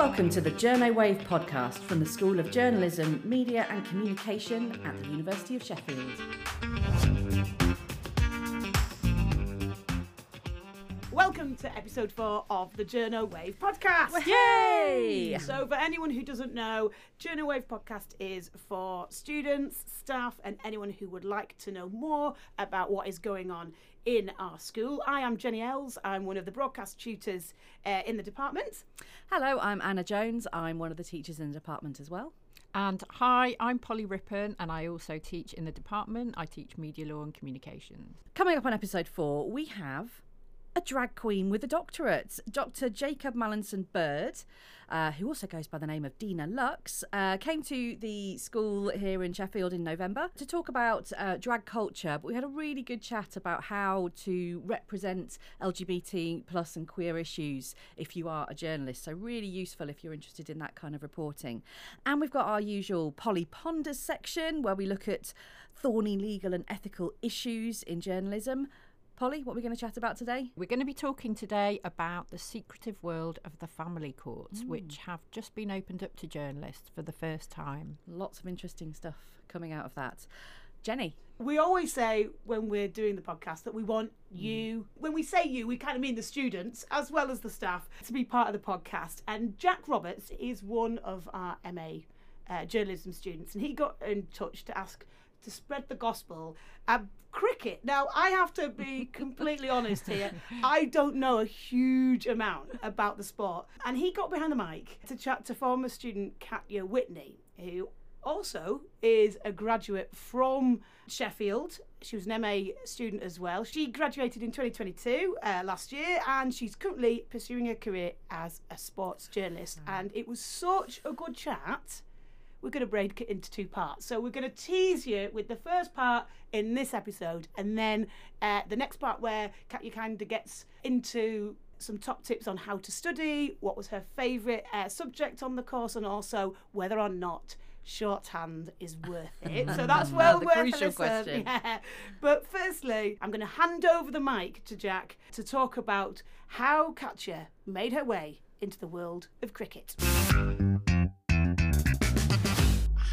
Welcome to the Journo Wave podcast from the School of Journalism, Media and Communication at the University of Sheffield. Welcome to episode four of the Journo Wave podcast. Yay! So, for anyone who doesn't know, Journo Wave podcast is for students, staff, and anyone who would like to know more about what is going on in our school. I am Jenny Eells. I'm one of the broadcast tutors uh, in the department. Hello, I'm Anna Jones. I'm one of the teachers in the department as well. And hi, I'm Polly Rippon, and I also teach in the department. I teach media law and communications. Coming up on episode four, we have a drag queen with a doctorate, Dr. Jacob Mallinson Bird, uh, who also goes by the name of Dinah Lux, uh, came to the school here in Sheffield in November to talk about uh, drag culture. But we had a really good chat about how to represent LGBT plus and queer issues if you are a journalist. So really useful if you're interested in that kind of reporting. And we've got our usual Polly Ponders section where we look at thorny legal and ethical issues in journalism. Polly, what are we going to chat about today? We're going to be talking today about the secretive world of the family courts, mm. which have just been opened up to journalists for the first time. Lots of interesting stuff coming out of that. Jenny. We always say when we're doing the podcast that we want mm. you, when we say you, we kind of mean the students as well as the staff to be part of the podcast. And Jack Roberts is one of our MA uh, journalism students, and he got in touch to ask to spread the gospel. Um, cricket. Now, I have to be completely honest here. I don't know a huge amount about the sport. And he got behind the mic to chat to former student Katya Witney, who also is a graduate from Sheffield. She was an MA student as well. She graduated in 2022 uh, last year and she's currently pursuing a career as a sports journalist. And it was such a good chat we're going to break it into two parts. So we're going to tease you with the first part in this episode, and then uh, the next part where Katya kind of gets into some top tips on how to study, what was her favourite uh, subject on the course, and also whether or not shorthand is worth it. So that's well the worth crucial question. Yeah. But firstly, I'm going to hand over the mic to Jack to talk about how Katya made her way into the world of cricket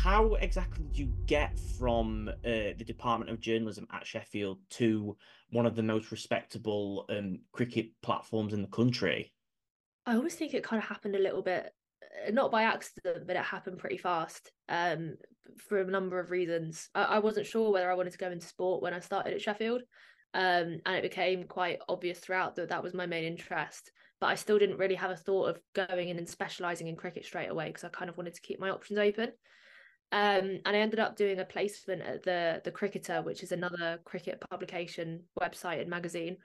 how exactly did you get from uh, the Department of Journalism at Sheffield to one of the most respectable um, cricket platforms in the country? I always think it kind of happened a little bit, uh, not by accident, but it happened pretty fast um, for a number of reasons. I-, I wasn't sure whether I wanted to go into sport when I started at Sheffield. Um, and it became quite obvious throughout that that was my main interest. But I still didn't really have a thought of going in and specialising in cricket straight away because I kind of wanted to keep my options open. Um, and I ended up doing a placement at the the Cricketer, which is another cricket publication website and magazine.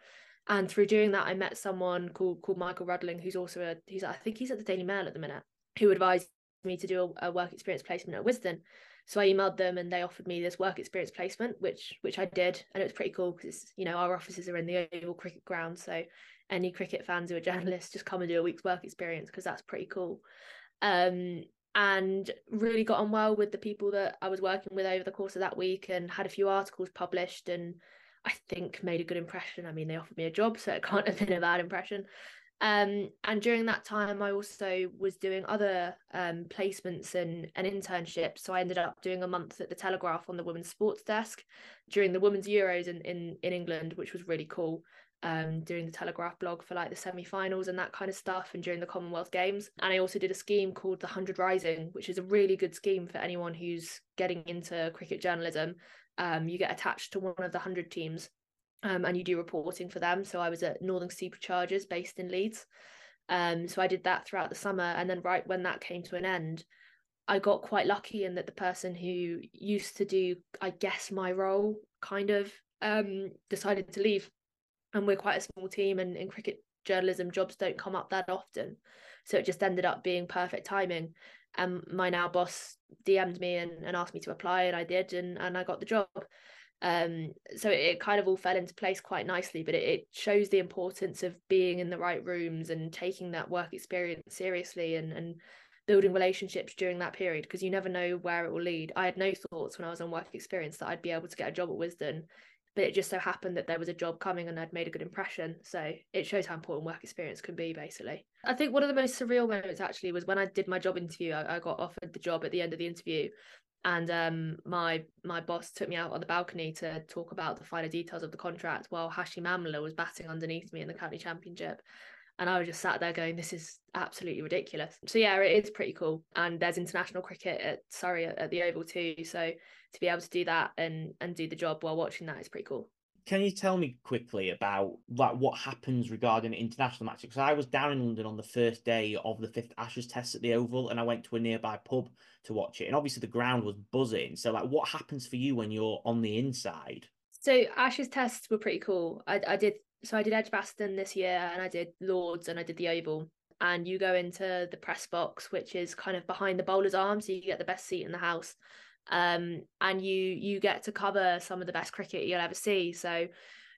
And through doing that, I met someone called called Michael Rudling, who's also a he's I think he's at the Daily Mail at the minute, who advised me to do a, a work experience placement at Wisden. So I emailed them and they offered me this work experience placement, which which I did, and it was pretty cool because you know our offices are in the Oval Cricket Ground, so any cricket fans who are journalists just come and do a week's work experience because that's pretty cool. Um, and really got on well with the people that I was working with over the course of that week and had a few articles published and I think made a good impression. I mean, they offered me a job, so it can't have been a bad impression. Um, and during that time, I also was doing other um, placements and, and internships. So I ended up doing a month at the Telegraph on the women's sports desk during the women's Euros in, in, in England, which was really cool um, doing the Telegraph blog for like the semi-finals and that kind of stuff, and during the Commonwealth Games. And I also did a scheme called the Hundred Rising, which is a really good scheme for anyone who's getting into cricket journalism. Um, you get attached to one of the hundred teams, um, and you do reporting for them. So I was at Northern Superchargers, based in Leeds. Um, so I did that throughout the summer, and then right when that came to an end. I got quite lucky in that the person who used to do, I guess, my role kind of um, decided to leave and we're quite a small team and in cricket journalism jobs don't come up that often. So it just ended up being perfect timing. And my now boss dm'd me and, and asked me to apply and i did and, and i got the job. Um, so it, it, kind of all fell into place quite nicely but it, it, shows the importance of being in the right rooms and taking that work experience seriously and, and building relationships during that period because you never know where it will lead. I had no thoughts when i was on work experience that i'd be able to get a job at wisden but it just so happened that there was a job coming and I'd made a good impression. So it shows how important work experience can be, basically. I think one of the most surreal moments actually was when I did my job interview. I, I got offered the job at the end of the interview, and um, my my boss took me out on the balcony to talk about the finer details of the contract while Hashim Amla was batting underneath me in the county championship. And I was just sat there going, this is absolutely ridiculous. So, yeah, it is pretty cool. And there's international cricket at Surrey at, at the Oval too. So, to be able to do that and and do the job while watching that is pretty cool. Can you tell me quickly about like what happens regarding international matches? Because I was down in London on the first day of the fifth Ashes Test at the Oval, and I went to a nearby pub to watch it. And obviously the ground was buzzing. So like, what happens for you when you're on the inside? So Ashes tests were pretty cool. I, I did so I did Edgbaston this year, and I did Lords, and I did the Oval. And you go into the press box, which is kind of behind the bowler's arm, so you get the best seat in the house um, and you you get to cover some of the best cricket you'll ever see. So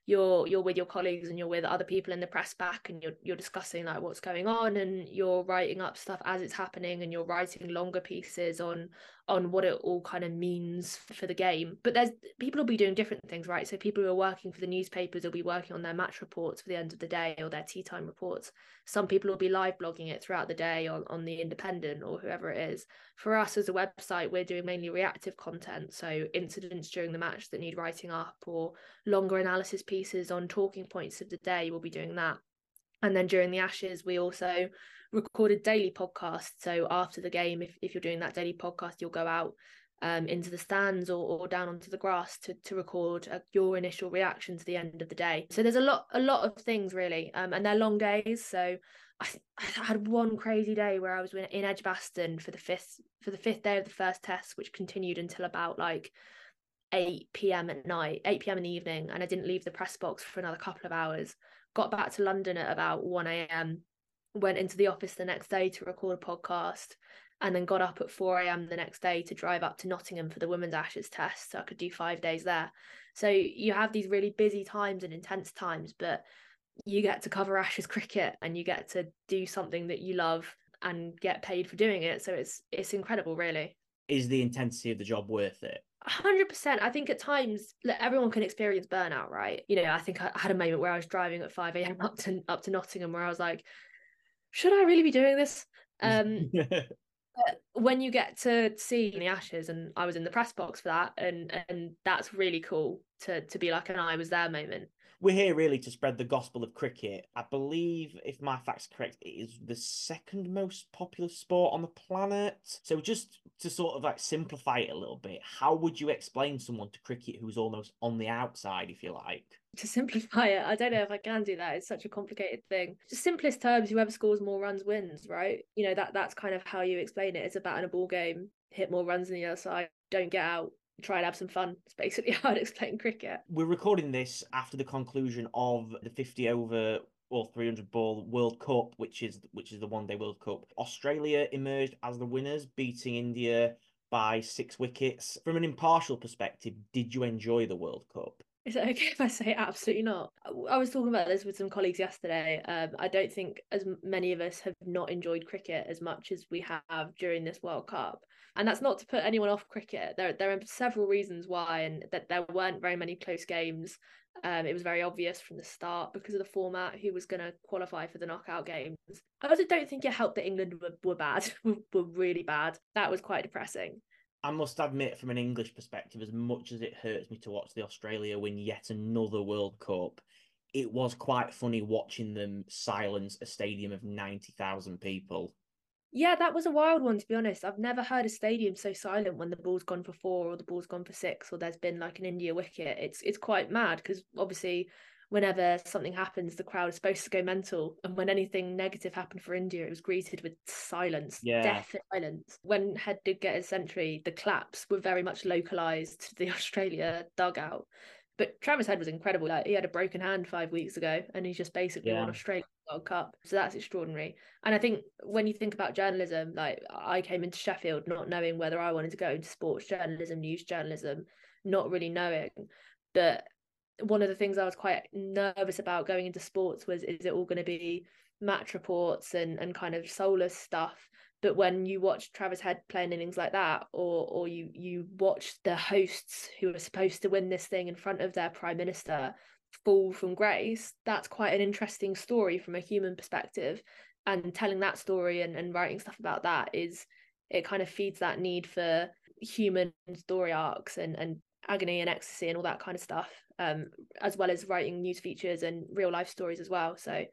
you're you're with your colleagues and you're with other people in the press back and you're you're discussing like what's going on and you're writing up stuff as it's happening and you're writing longer pieces on on what it all kind of means for the game. But there's people will be doing different things right? So people who are working for the newspapers will be working on their match reports for the end of the day or their tea time reports. Some people will be live blogging it throughout the day on, on the independent or whoever it is. For us as a website we're doing mainly reactive content so incidents during the match that need writing up or longer analysis pieces on talking points of the day we'll be doing that. And then during the ashes we also recorded daily podcasts. So after the game, if, if you're doing that daily podcast, you'll go out um, into the stands or, or down onto the grass to, to record uh, your initial reaction to the end of the day. So there's a lot a lot of things really, um, and they're long days. So I, I had one crazy day where I was in, in Edgbaston for the fifth for the fifth day of the first test, which continued until about like 8 p.m. at night, 8 p.m. in the evening, and I didn't leave the press box for another couple of hours. Got back to London at about 1 a.m went into the office the next day to record a podcast and then got up at 4 a.m. the next day to drive up to Nottingham for the women's Ashes test. So I could do five days there. So you have these really busy times and intense times, but you get to cover Ashes cricket and you get to do something that you love and get paid for doing it. So it's it's incredible, really. Is the intensity of the job worth it? hundred percent. I think at times everyone can experience burnout, right? You know, I think I had a moment where I was driving at five a.m. up to up to Nottingham, where I was like, should I really be doing this? Um, when you get to see the ashes, and I was in the press box for that, and and that's really cool to to be like an I was there moment. We're here really to spread the gospel of cricket. I believe, if my facts are correct, it is the second most popular sport on the planet. So just to sort of like simplify it a little bit, how would you explain someone to cricket who's almost on the outside, if you like? To simplify it, I don't know if I can do that. It's such a complicated thing. Just simplest terms, whoever scores more runs wins, right? You know, that that's kind of how you explain it. It's about in a ball game, hit more runs than the other side, don't get out, try and have some fun. It's basically how I'd explain cricket. We're recording this after the conclusion of the 50 over or 300 ball World Cup, which is which is the one day World Cup. Australia emerged as the winners, beating India by six wickets. From an impartial perspective, did you enjoy the World Cup? Is it okay if I say absolutely not? I was talking about this with some colleagues yesterday. Um, I don't think as many of us have not enjoyed cricket as much as we have during this World Cup, and that's not to put anyone off cricket. There, there are several reasons why, and that there weren't very many close games. Um, it was very obvious from the start because of the format who was going to qualify for the knockout games. I also don't think it helped that England were, were bad, were really bad. That was quite depressing. I must admit, from an English perspective, as much as it hurts me to watch the Australia win yet another World Cup, it was quite funny watching them silence a stadium of 90,000 people. Yeah, that was a wild one, to be honest. I've never heard a stadium so silent when the ball's gone for four or the ball's gone for six or there's been like an India wicket. It's it's quite mad because obviously whenever something happens, the crowd is supposed to go mental. And when anything negative happened for India, it was greeted with silence, yeah. death silence. When Head did get his century, the claps were very much localized to the Australia dugout. But Travis Head was incredible. Like he had a broken hand five weeks ago, and he's just basically yeah. won Australia World Cup. So that's extraordinary. And I think when you think about journalism, like I came into Sheffield not knowing whether I wanted to go into sports journalism, news journalism, not really knowing. But one of the things I was quite nervous about going into sports was is it all going to be match reports and and kind of soulless stuff But when you watch Travis Head playing innings like that, or or you you watch the hosts who are supposed to win this thing in front of their prime minister fall from grace, that's quite an interesting story from a human perspective. And telling that story and, and writing stuff about that is it kind of feeds that need for human story arcs and, and agony and ecstasy and all that kind of stuff um, as well as writing news features and real life stories as well so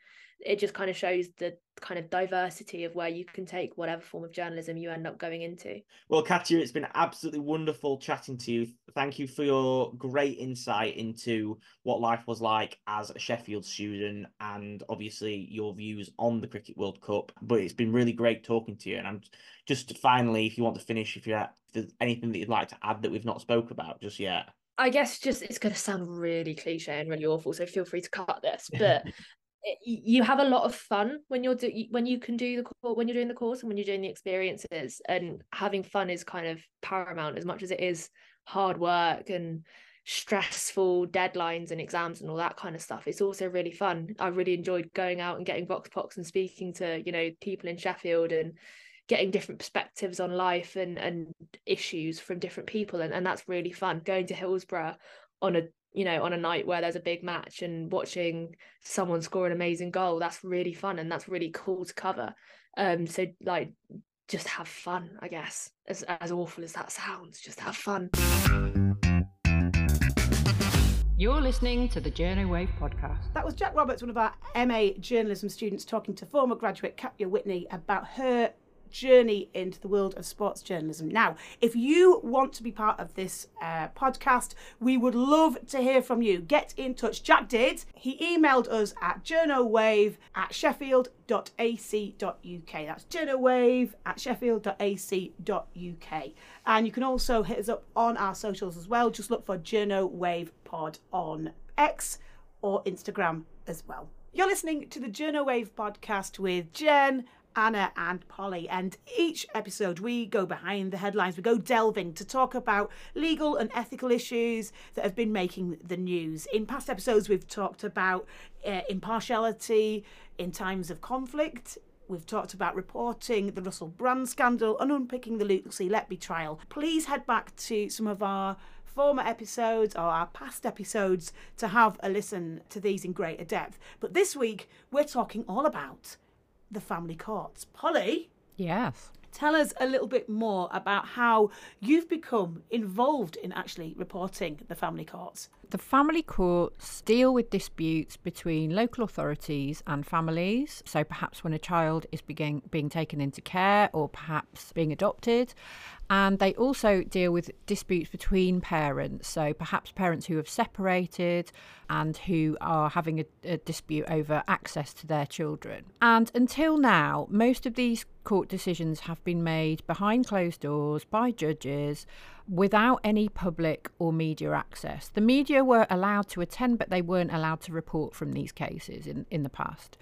it just kind of shows the kind of diversity of where you can take whatever form of journalism you end up going into. Well, Katya, it's been absolutely wonderful chatting to you. Thank you for your great insight into what life was like as a Sheffield student and obviously your views on the Cricket World Cup. But it's been really great talking to you. And I'm just finally, if you want to finish, if, you're, if there's anything that you'd like to add that we've not spoke about just yet. I guess just it's going to sound really cliche and really awful, so feel free to cut this. But you have a lot of fun when you're do when you can do the when you're doing the course and when you're doing the experiences and having fun is kind of paramount as much as it is hard work and stressful deadlines and exams and all that kind of stuff it's also really fun i really enjoyed going out and getting vox pops and speaking to you know people in sheffield and getting different perspectives on life and and issues from different people and, and that's really fun going to hillsborough on a you know, on a night where there's a big match and watching someone score an amazing goal, that's really fun and that's really cool to cover. Um, so like just have fun, I guess. As as awful as that sounds, just have fun. You're listening to the Journo Wave podcast. That was Jack Roberts, one of our MA journalism students, talking to former graduate Katya Witney about her journey into the world of sports journalism. Now, if you want to be part of this uh, podcast, we would love to hear from you. Get in touch. Jack did. He emailed us at journowave at sheffield.ac.uk. That's journowave at sheffield.ac.uk. And you can also hit us up on our socials as well. Just look for Journo Wave Pod on X or Instagram as well. You're listening to the Journo Wave podcast with Jen Anna and Polly. And each episode, we go behind the headlines, we go delving to talk about legal and ethical issues that have been making the news. In past episodes, we've talked about uh, impartiality in times of conflict. We've talked about reporting the Russell Brand scandal and unpicking the Lucy Letby trial. Please head back to some of our former episodes or our past episodes to have a listen to these in greater depth. But this week, we're talking all about the family courts. Polly? Yes. Tell us a little bit more about how you've become involved in actually reporting the family courts. The family courts deal with disputes between local authorities and families. So, perhaps when a child is being, being taken into care or perhaps being adopted. And they also deal with disputes between parents. So, perhaps parents who have separated and who are having a, a dispute over access to their children. And until now, most of these court decisions have been made behind closed doors by judges without any public or media access. The media were allowed to attend, but they weren't allowed to report from these cases in, in the past.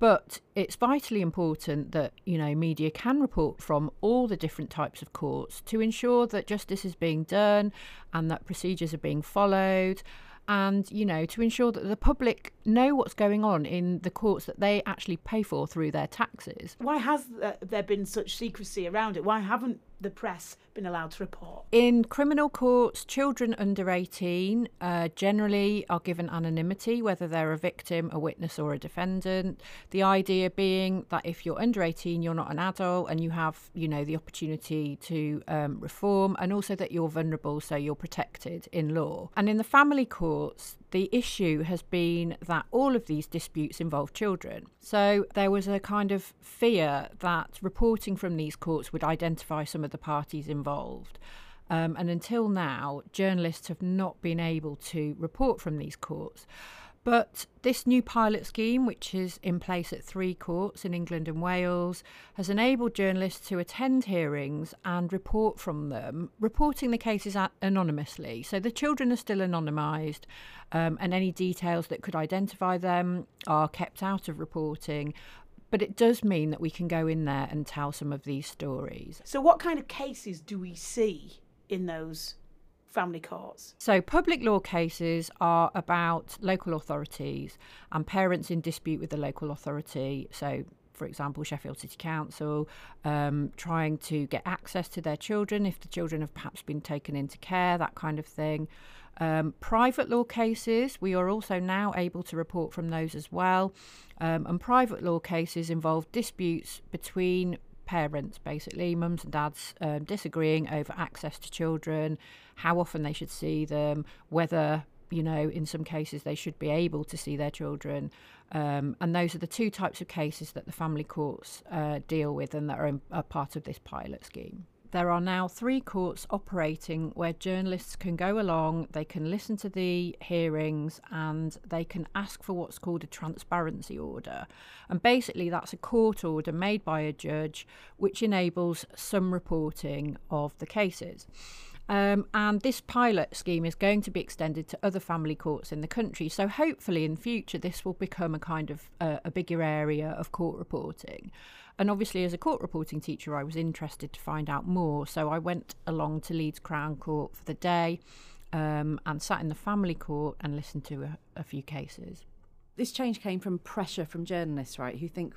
But it's vitally important that, you know, media can report from all the different types of courts to ensure that justice is being done and that procedures are being followed and you know to ensure that the public know what's going on in the courts that they actually pay for through their taxes. Why has uh, there been such secrecy around it? Why haven't the press been allowed to report? In criminal courts, children under 18 uh, generally are given anonymity, whether they're a victim, a witness, or a defendant. The idea being that if you're under 18, you're not an adult and you have, you know, the opportunity to um, reform, and also that you're vulnerable, so you're protected in law. And in the family courts, the issue has been that all of these disputes involve children. So there was a kind of fear that reporting from these courts would identify some of the parties involved. Um, and until now, journalists have not been able to report from these courts. But this new pilot scheme, which is in place at three courts in England and Wales, has enabled journalists to attend hearings and report from them, reporting the cases anonymously. So the children are still anonymised, um, and any details that could identify them are kept out of reporting. But it does mean that we can go in there and tell some of these stories. So, what kind of cases do we see in those family courts? So, public law cases are about local authorities and parents in dispute with the local authority. So, for example, Sheffield City Council, um, trying to get access to their children if the children have perhaps been taken into care, that kind of thing. Um, private law cases, we are also now able to report from those as well. Um, and private law cases involve disputes between parents, basically, mums and dads um, disagreeing over access to children, how often they should see them, whether you know, in some cases they should be able to see their children. Um, and those are the two types of cases that the family courts uh, deal with and that are, in, are part of this pilot scheme. There are now three courts operating where journalists can go along, they can listen to the hearings, and they can ask for what's called a transparency order. And basically, that's a court order made by a judge which enables some reporting of the cases. Um, and this pilot scheme is going to be extended to other family courts in the country. So hopefully, in future, this will become a kind of uh, a bigger area of court reporting. And obviously, as a court reporting teacher, I was interested to find out more. So I went along to Leeds Crown Court for the day um, and sat in the family court and listened to a, a few cases this change came from pressure from journalists, right, who think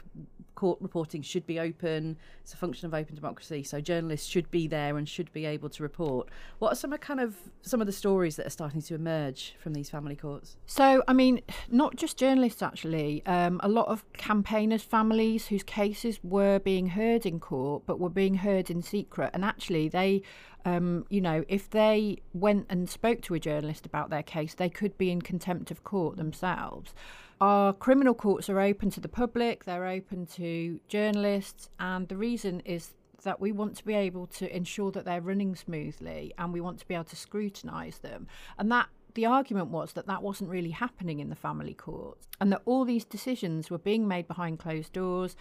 court reporting should be open. It's a function of open democracy, so journalists should be there and should be able to report. What are some of kind of some of the stories that are starting to emerge from these family courts? So, I mean, not just journalists actually. Um, a lot of campaigners' families whose cases were being heard in court, but were being heard in secret, and actually they um, you know, if they went and spoke to a journalist about their case, they could be in contempt of court themselves. Our criminal courts are open to the public, they're open to journalists, and the reason is that we want to be able to ensure that they're running smoothly and we want to be able to scrutinise them. And that the argument was that that wasn't really happening in the family courts and that all these decisions were being made behind closed doors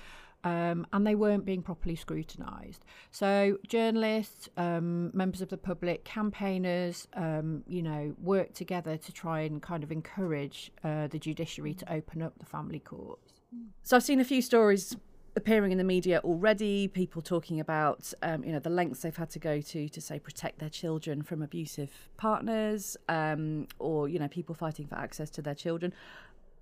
um, and they weren't being properly scrutinised. So journalists, um, members of the public, campaigners, um, you know, worked together to try and kind of encourage uh, the judiciary to open up the family courts. So I've seen a few stories appearing in the media already. People talking about, um, you know, the lengths they've had to go to to say protect their children from abusive partners, um, or you know, people fighting for access to their children.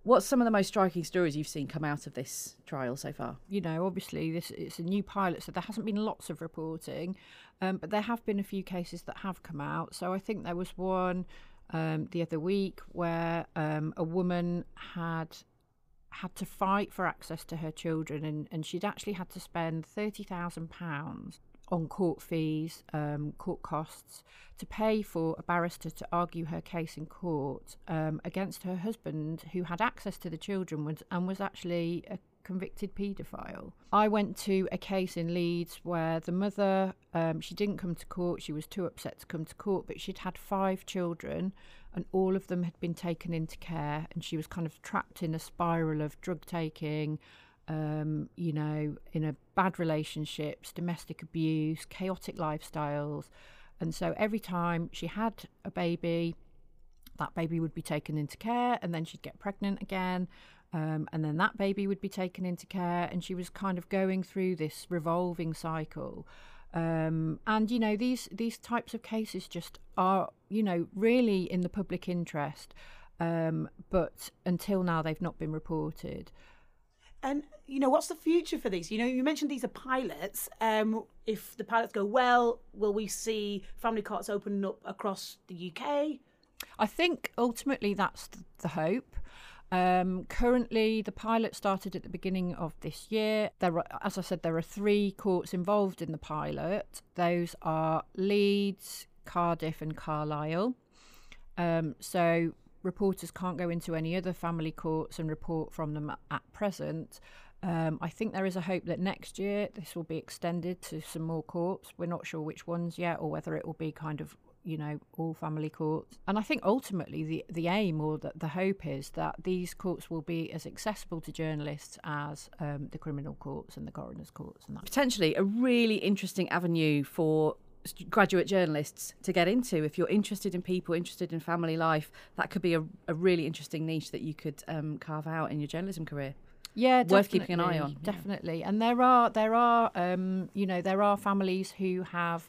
What's some of the most striking stories you've seen come out of this trial so far? You know, obviously this it's a new pilot, so there hasn't been lots of reporting, um, but there have been a few cases that have come out. So I think there was one um, the other week where um, a woman had had to fight for access to her children, and, and she'd actually had to spend thirty thousand pounds on court fees, um, court costs, to pay for a barrister to argue her case in court um, against her husband, who had access to the children was, and was actually a convicted paedophile. I went to a case in Leeds where the mother, um, she didn't come to court, she was too upset to come to court, but she'd had five children and all of them had been taken into care, and she was kind of trapped in a spiral of drug taking um, you know, in a bad relationships, domestic abuse, chaotic lifestyles. And so every time she had a baby, that baby would be taken into care and then she'd get pregnant again. Um, and then that baby would be taken into care. And she was kind of going through this revolving cycle. Um, and you know these these types of cases just are you know really in the public interest, um, but until now they've not been reported. And you know, what's the future for these? You know, you mentioned these are pilots. Um, if the pilots go well, will we see family courts open up across the UK? I think ultimately that's the hope. Um, currently, the pilot started at the beginning of this year. There are, as I said, there are three courts involved in the pilot. Those are Leeds, Cardiff, and Carlisle. Um, so reporters can't go into any other family courts and report from them at, present. Um, I think there is a hope that next year this will be extended to some more courts. We're not sure which ones yet, or whether it will be kind of you know all family courts and i think ultimately the the aim or the, the hope is that these courts will be as accessible to journalists as um, the criminal courts and the coroner's courts and that potentially a really interesting avenue for graduate journalists to get into. If you're interested in people, interested in family life, that could be a, a really interesting niche that you could um, carve out in your journalism career. Yeah, worth keeping an eye on. Definitely, yeah. and there are there are um, you know there are families who have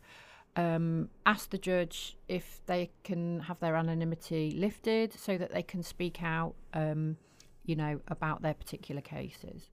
um, asked the judge if they can have their anonymity lifted so that they can speak out, um, you know, about their particular cases.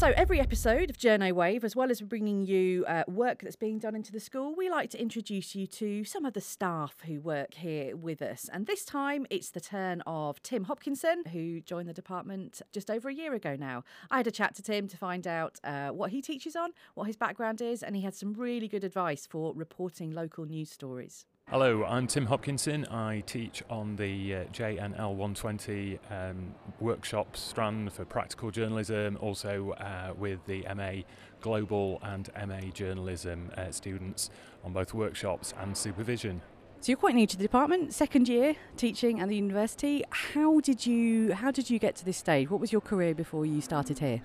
So, every episode of Journo Wave, as well as bringing you uh, work that's being done into the school, we like to introduce you to some of the staff who work here with us. And this time it's the turn of Tim Hopkinson, who joined the department just over a year ago now. I had a chat to Tim to find out uh, what he teaches on, what his background is, and he had some really good advice for reporting local news stories. Hello, I'm Tim Hopkinson. I teach on the uh, JNL 120 um, workshop strand for practical journalism, also uh, with the MA Global and MA Journalism uh, students on both workshops and supervision. So you're quite new to the department, second year teaching at the university. How did you how did you get to this stage? What was your career before you started here?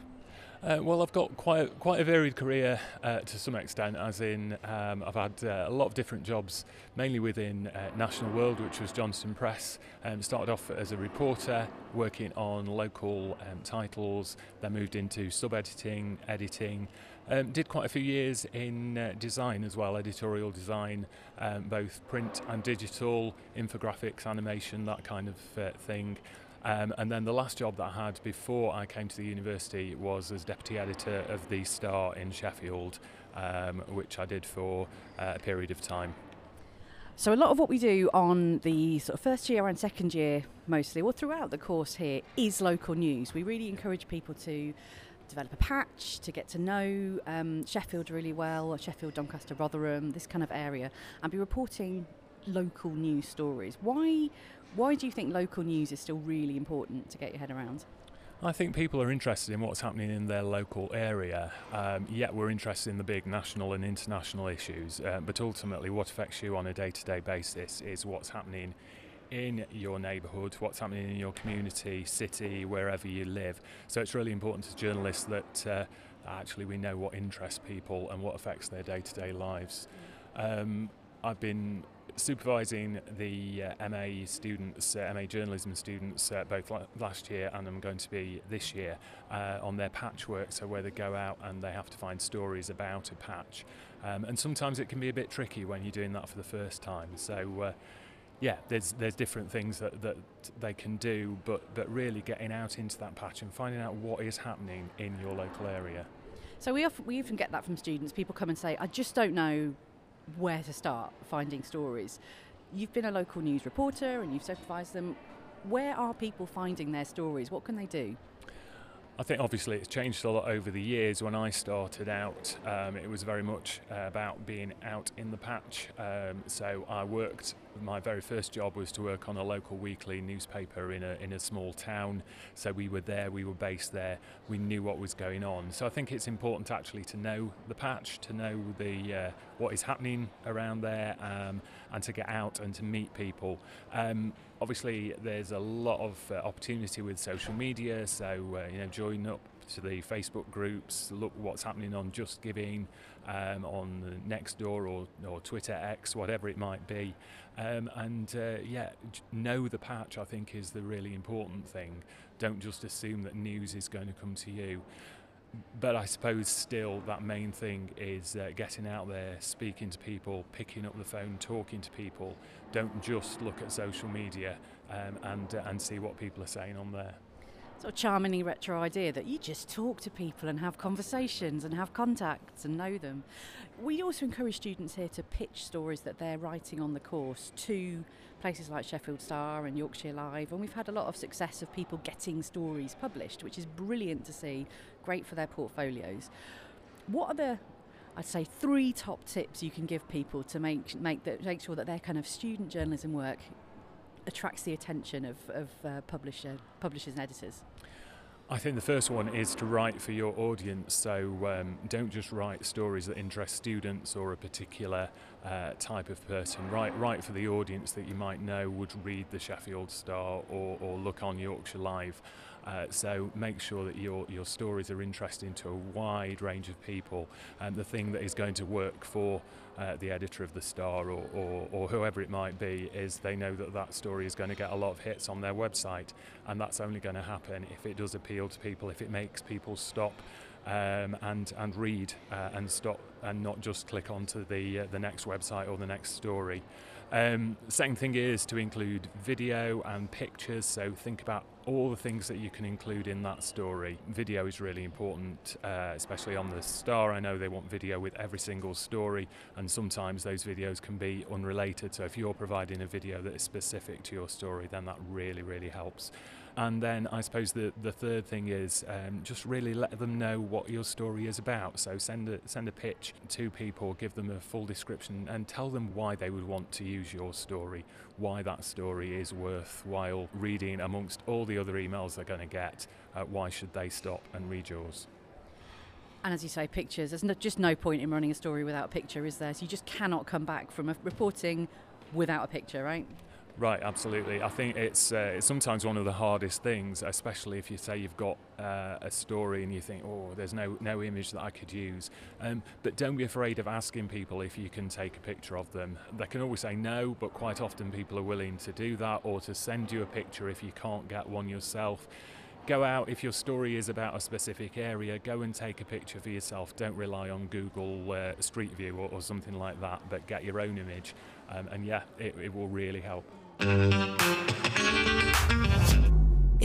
Uh, well, I've got quite quite a varied career uh, to some extent, as in um, I've had uh, a lot of different jobs, mainly within uh, National World, which was Johnston Press. Um, started off as a reporter, working on local um, titles, then moved into sub-editing, editing. Um, did quite a few years in uh, design as well, editorial design, um, both print and digital, infographics, animation, that kind of uh, thing. Um, and then the last job that I had before I came to the university was as deputy editor of the Star in Sheffield, um, which I did for uh, a period of time. So a lot of what we do on the sort of first year and second year, mostly, or throughout the course here, is local news. We really encourage people to develop a patch to get to know um, Sheffield really well, Sheffield, Doncaster, Rotherham, this kind of area, and be reporting local news stories. Why why do you think local news is still really important to get your head around? I think people are interested in what's happening in their local area, um, yet we're interested in the big national and international issues. Uh, but ultimately, what affects you on a day to day basis is what's happening in your neighbourhood, what's happening in your community, city, wherever you live. So it's really important as journalists that uh, actually we know what interests people and what affects their day to day lives. Um, I've been supervising the uh, MA students, uh, MA journalism students, uh, both la- last year and I'm going to be this year uh, on their patchwork. So where they go out and they have to find stories about a patch, um, and sometimes it can be a bit tricky when you're doing that for the first time. So. Uh, yeah, there's there's different things that, that they can do, but but really getting out into that patch and finding out what is happening in your local area. So we often, we even get that from students. People come and say, "I just don't know where to start finding stories. You've been a local news reporter and you've supervised them. Where are people finding their stories? What can they do? I think obviously it's changed a lot over the years. When I started out, um, it was very much uh, about being out in the patch. Um, so I worked. My very first job was to work on a local weekly newspaper in a in a small town. So we were there, we were based there, we knew what was going on. So I think it's important actually to know the patch, to know the uh, what is happening around there, um, and to get out and to meet people. Um, obviously, there's a lot of uh, opportunity with social media. So uh, you know, join up to the Facebook groups, look what's happening on Just Giving, um, on Nextdoor or, or Twitter X, whatever it might be. Um, and uh, yeah, know the patch, I think, is the really important thing. Don't just assume that news is going to come to you but I suppose still that main thing is uh, getting out there, speaking to people, picking up the phone, talking to people. Don't just look at social media um, and uh, and see what people are saying on there. Sort of charmingly retro idea that you just talk to people and have conversations and have contacts and know them. We also encourage students here to pitch stories that they're writing on the course to places like Sheffield Star and Yorkshire Live, and we've had a lot of success of people getting stories published, which is brilliant to see, great for their portfolios. What are the I'd say three top tips you can give people to make make that make sure that their kind of student journalism work attracts the attention of, of uh, publisher publishers and editors. I think the first one is to write for your audience. So um, don't just write stories that interest students or a particular uh, type of person. Write, write for the audience that you might know would read the Sheffield Star or, or look on Yorkshire Live. Uh, so make sure that your, your stories are interesting to a wide range of people. And the thing that is going to work for uh, the editor of the Star or, or, or, whoever it might be is they know that that story is going to get a lot of hits on their website. And that's only going to happen if it does appeal to people, if it makes people stop um, and and read uh, and stop and not just click onto the uh, the next website or the next story. Um, second thing is to include video and pictures. So think about all the things that you can include in that story. Video is really important, uh, especially on the Star. I know they want video with every single story, and sometimes those videos can be unrelated. So if you're providing a video that is specific to your story, then that really, really helps. And then I suppose the, the third thing is um, just really let them know what your story is about. So send a, send a pitch to people, give them a full description, and tell them why they would want to use your story, why that story is worthwhile reading amongst all the other emails they're going to get. Uh, why should they stop and read yours? And as you say, pictures. There's no, just no point in running a story without a picture, is there? So you just cannot come back from reporting without a picture, right? Right, absolutely. I think it's uh, sometimes one of the hardest things, especially if you say you've got uh, a story and you think, oh, there's no no image that I could use. Um, but don't be afraid of asking people if you can take a picture of them. They can always say no, but quite often people are willing to do that or to send you a picture if you can't get one yourself. Go out if your story is about a specific area. Go and take a picture for yourself. Don't rely on Google uh, Street View or, or, something like that, but get your own image. Um, and yeah, it, it will really help. うん。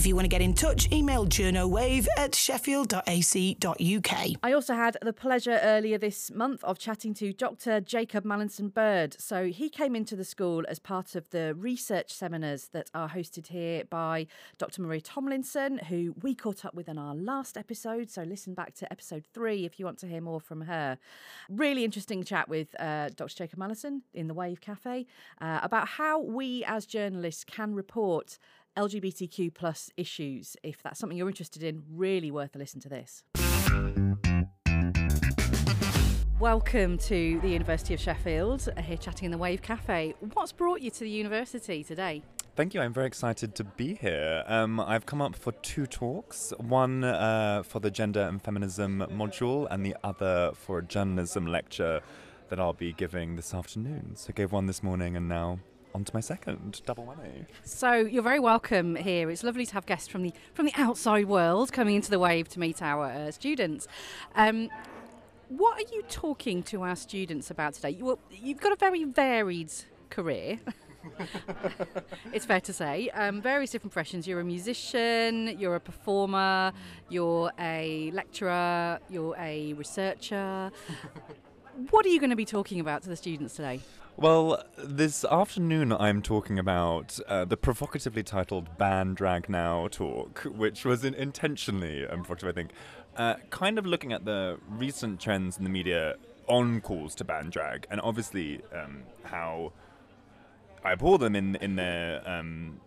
If you want to get in touch, email journowave at sheffield.ac.uk. I also had the pleasure earlier this month of chatting to Dr. Jacob Mallinson Bird. So he came into the school as part of the research seminars that are hosted here by Dr. Marie Tomlinson, who we caught up with in our last episode. So listen back to episode three if you want to hear more from her. Really interesting chat with uh, Dr. Jacob Mallinson in the Wave Cafe uh, about how we as journalists can report LGBTQ plus issues. If that's something you're interested in, really worth a listen to this. Welcome to the University of Sheffield, uh, here chatting in the Wave Cafe. What's brought you to the university today? Thank you. I'm very excited to be here. Um, I've come up for two talks one uh, for the gender and feminism module, and the other for a journalism lecture that I'll be giving this afternoon. So, I gave one this morning, and now on to my second double whammy. So you're very welcome here. It's lovely to have guests from the from the outside world coming into the wave to meet our uh, students. Um, what are you talking to our students about today? You, well, you've got a very varied career. it's fair to say. Um, various different professions. You're a musician, you're a performer, you're a lecturer, you're a researcher. What are you going to be talking about to the students today? Well, this afternoon I'm talking about uh, the provocatively titled Ban Drag Now talk, which was in- intentionally provocative, I think. Uh, kind of looking at the recent trends in the media on calls to ban drag, and obviously um, how I abhor them in, in their um,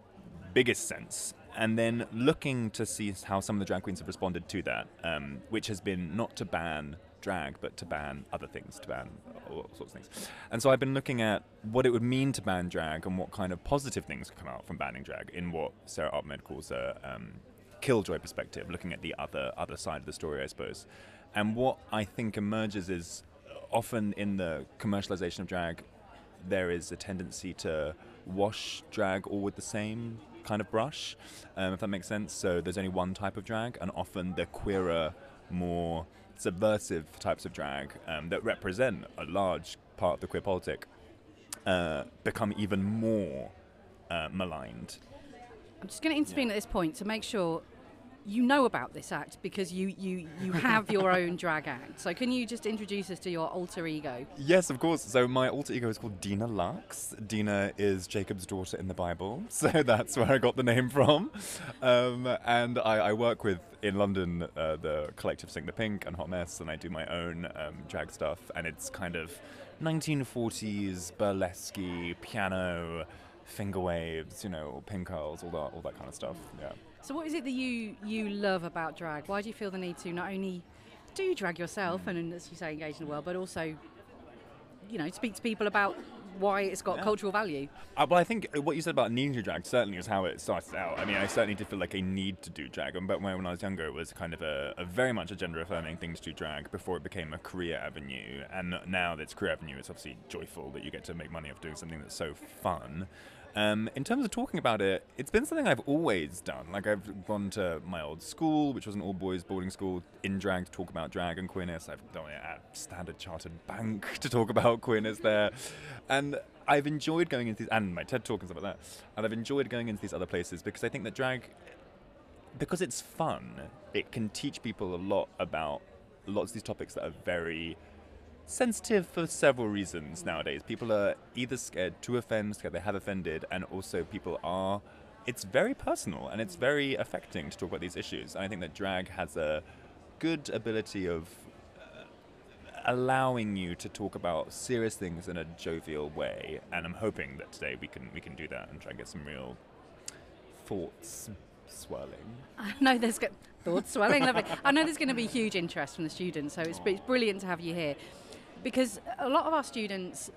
biggest sense. And then looking to see how some of the drag queens have responded to that, um, which has been not to ban drag, but to ban other things, to ban all sorts of things. And so I've been looking at what it would mean to ban drag and what kind of positive things could come out from banning drag in what Sara Ahmed calls a um, killjoy perspective, looking at the other other side of the story, I suppose. And what I think emerges is often in the commercialization of drag, there is a tendency to wash drag all with the same kind of brush, um, if that makes sense. So there's only one type of drag, and often the queerer, more subversive types of drag um, that represent a large part of the queer politic uh, become even more uh, maligned. I'm just going to intervene yeah. at this point to make sure you know about this act because you you you have your own drag act. So can you just introduce us to your alter ego? Yes, of course. So my alter ego is called Dinah Lux. Dinah is Jacob's daughter in the Bible, so that's where I got the name from. Um, and I, I, work with in London uh, the collective Sink the Pink and Hot Mess, and I do my own um, drag stuff, and it's kind of 1940s burlesque piano finger waves, you know, pin curls, all that all that kind of stuff. Yeah. So, what is it that you you love about drag? Why do you feel the need to not only do drag yourself and, as you say, engage in the world, but also, you know, speak to people about why it's got yeah. cultural value? Uh, well, I think what you said about needing to drag certainly is how it started out. I mean, I certainly did feel like a need to do drag, but when, when I was younger, it was kind of a, a very much a gender affirming thing to do drag before it became a career avenue. And now that it's career avenue, it's obviously joyful that you get to make money off doing something that's so fun. Um, in terms of talking about it, it's been something I've always done. Like I've gone to my old school, which was an all boys boarding school, in drag to talk about drag and queerness. I've done it at Standard Chartered Bank to talk about queerness there, and I've enjoyed going into these and my TED talk and stuff like that. And I've enjoyed going into these other places because I think that drag because it's fun, it can teach people a lot about lots of these topics that are very sensitive for several reasons nowadays. People are either scared to offend, scared they have offended, and also people are. It's very personal and it's very affecting to talk about these issues. And I think that drag has a good ability of uh, allowing you to talk about serious things in a jovial way. And I'm hoping that today we can we can do that and try and get some real thoughts swirling. I know there's go- thoughts swelling. Lovely. I know there's going to be huge interest from the students, so it's, it's brilliant to have you here because a lot of our students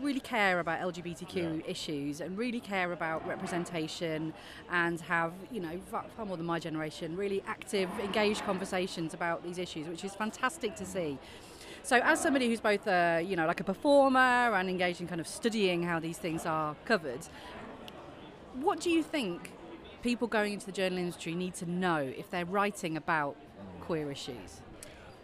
really care about LGBTQ Yeah. issues and really care about representation and have, you know, far, far more than my generation, really active, engaged conversations about these issues, which is fantastic to see. So, as somebody who's both, uh, you know, like a performer and engaged in kind of studying how these things are covered, what do you think people going into the journal industry need to know if they're writing about queer issues?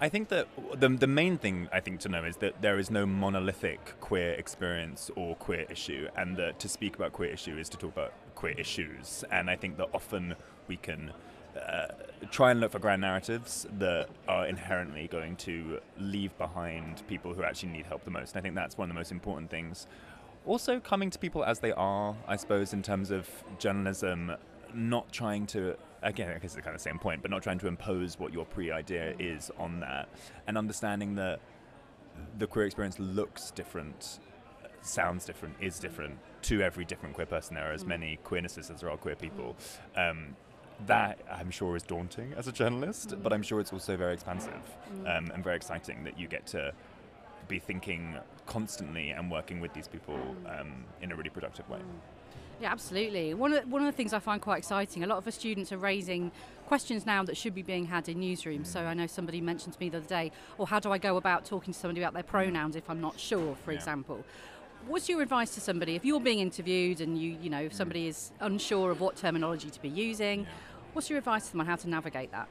I think that the, the main thing I think to know is that there is no monolithic queer experience or queer issue, and that to speak about queer issue is to talk about queer issues. And I think that often we can uh, try and look for grand narratives that are inherently going to leave behind people who actually need help the most. And I think that's one of the most important things. Also, coming to people as they are, I suppose, in terms of journalism, not trying to again, I guess it's the kind of the same point, but not trying to impose what your pre-idea is on that, and understanding that the queer experience looks different, sounds different, is different to every different queer person. There are as many queernesses as there are queer people. Um, that I'm sure is daunting as a journalist, but I'm sure it's also very expansive um, and very exciting that you get to be thinking constantly and working with these people um, in a really productive way. Yeah, absolutely. One of, one of the things I find quite exciting, a lot of the students are raising questions now that should be being had in newsrooms. So I know somebody mentioned to me the other day, or how do I go about talking to somebody about their pronouns if I'm not sure, for Yeah. example. What's your advice to somebody if you're being interviewed and you, you know, if somebody mm. is unsure of what terminology to be using? What's your advice to them on how to navigate that?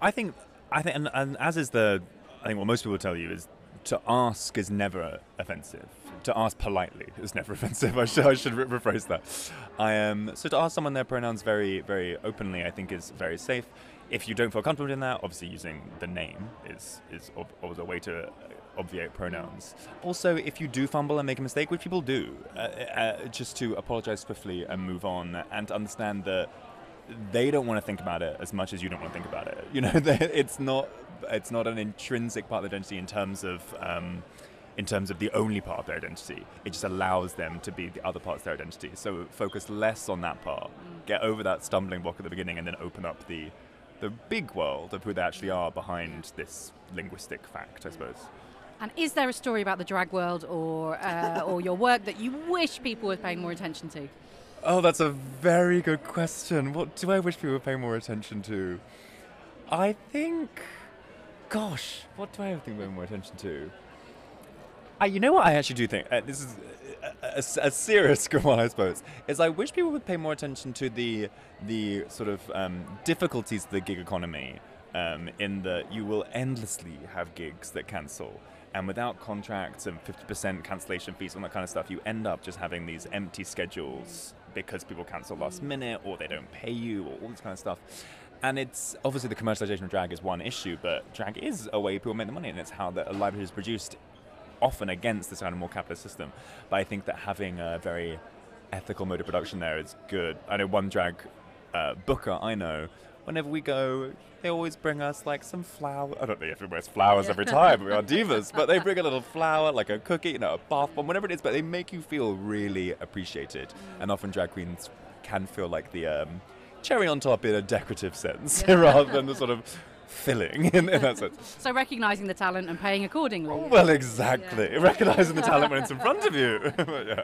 I think, I think, and, and as is the, I think what most people tell you is to ask is never offensive. To ask politely is never offensive. I should, I should re- rephrase that. I um, so to ask someone their pronouns very, very openly, I think is very safe. If you don't feel comfortable in that, obviously using the name is is ob- a way to uh, obviate pronouns. Also, if you do fumble and make a mistake, which people do, uh, uh, just to apologize swiftly and move on, and understand that they don't want to think about it as much as you don't want to think about it. You know, it's not it's not an intrinsic part of their identity in terms of um, in terms of the only part of their identity. It just allows them to be the other parts of their identity. So focus less on that part, get over that stumbling block at the beginning, and then open up the the big world of who they actually are behind this linguistic fact, I suppose. And is there a story about the drag world or uh, or your work that you wish people were paying more attention to? Oh, that's a very good question. What do I wish people would pay more attention to? I think, gosh, what do I think pay more attention to? I, you know what I actually do think uh, this is a, a, a serious one, I suppose. Is I wish people would pay more attention to the the sort of um, difficulties of the gig economy. Um, in that you will endlessly have gigs that cancel, and without contracts and 50% cancellation fees and that kind of stuff, you end up just having these empty schedules because people cancel last minute or they don't pay you or all this kind of stuff. And it's obviously the commercialization of drag is one issue, but drag is a way people make the money, and it's how the livelihood is produced, often against this kind of more capitalist system. But I think that having a very ethical mode of production there is good. I know one drag uh, booker I know. Whenever we go, they always bring us like some flower. I don't know if it wears flowers every time. We are divas, but they bring a little flower, like a cookie, you know, a bath bomb, whatever it is. But they make you feel really appreciated. And often drag queens can feel like the um, cherry on top in a decorative sense, rather than the sort of filling in, in that sense. So recognizing the talent and paying accordingly. Well, exactly. Recognizing the talent when it's in front of you. yeah.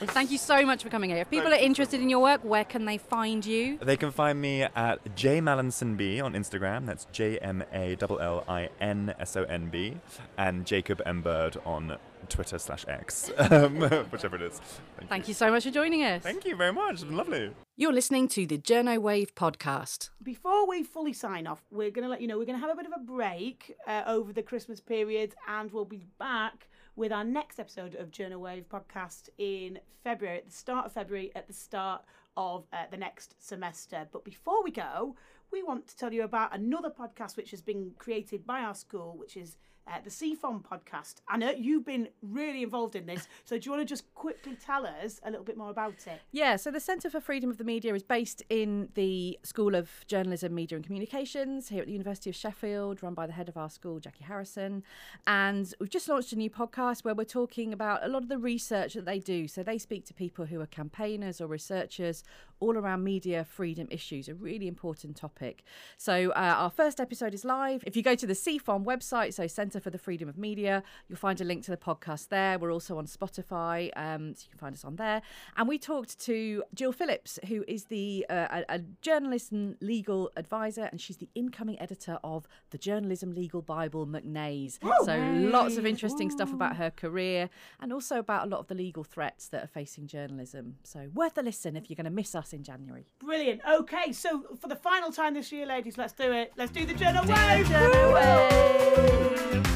Thank you so much for coming here. If people are interested in your work, where can they find you? They can find me at jmallinsonb on Instagram. That's J M A L L I N S O N B, and Jacob M Bird on Twitter slash X, um, whichever it is. Thank, Thank you so much for joining us. Thank you very much. It's been lovely. You're listening to the Journo Wave podcast. Before we fully sign off, we're going to let you know we're going to have a bit of a break uh, over the Christmas period and we'll be back with our next episode of Journo Wave podcast in February, at the start of February, at the start of uh, the next semester. But before we go, we want to tell you about another podcast which has been created by our school, which is uh, the CFOM podcast. Anna, you've been really involved in this, so do you want to just quickly tell us a little bit more about it? Yeah, so the Centre for Freedom of the Media is based in the School of Journalism, Media and Communications here at the University of Sheffield, run by the head of our school, Jackie Harrison. And we've just launched a new podcast where we're talking about a lot of the research that they do. So they speak to people who are campaigners or researchers all around media freedom issues, a really important topic. So uh, our first episode is live. If you go to the CFOM website, so Centre for the Freedom of Media, you'll find a link to the podcast there. We're also on Spotify, um, so you can find us on there. And we talked to Jill Phillips, who is the uh, a, a journalist and legal advisor, and she's the incoming editor of the Journalism Legal Bible McNae's. so lots of interesting stuff about her career and also about a lot of the legal threats that are facing journalism. So worth a listen if you're going to miss us in January. Brilliant. Okay, so for the final time this year, ladies, let's do it. Let's do the journal Do wave. the journo wave.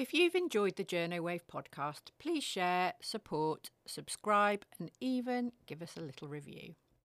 If you've enjoyed the Journo Wave podcast, please share, support, subscribe, and even give us a little review.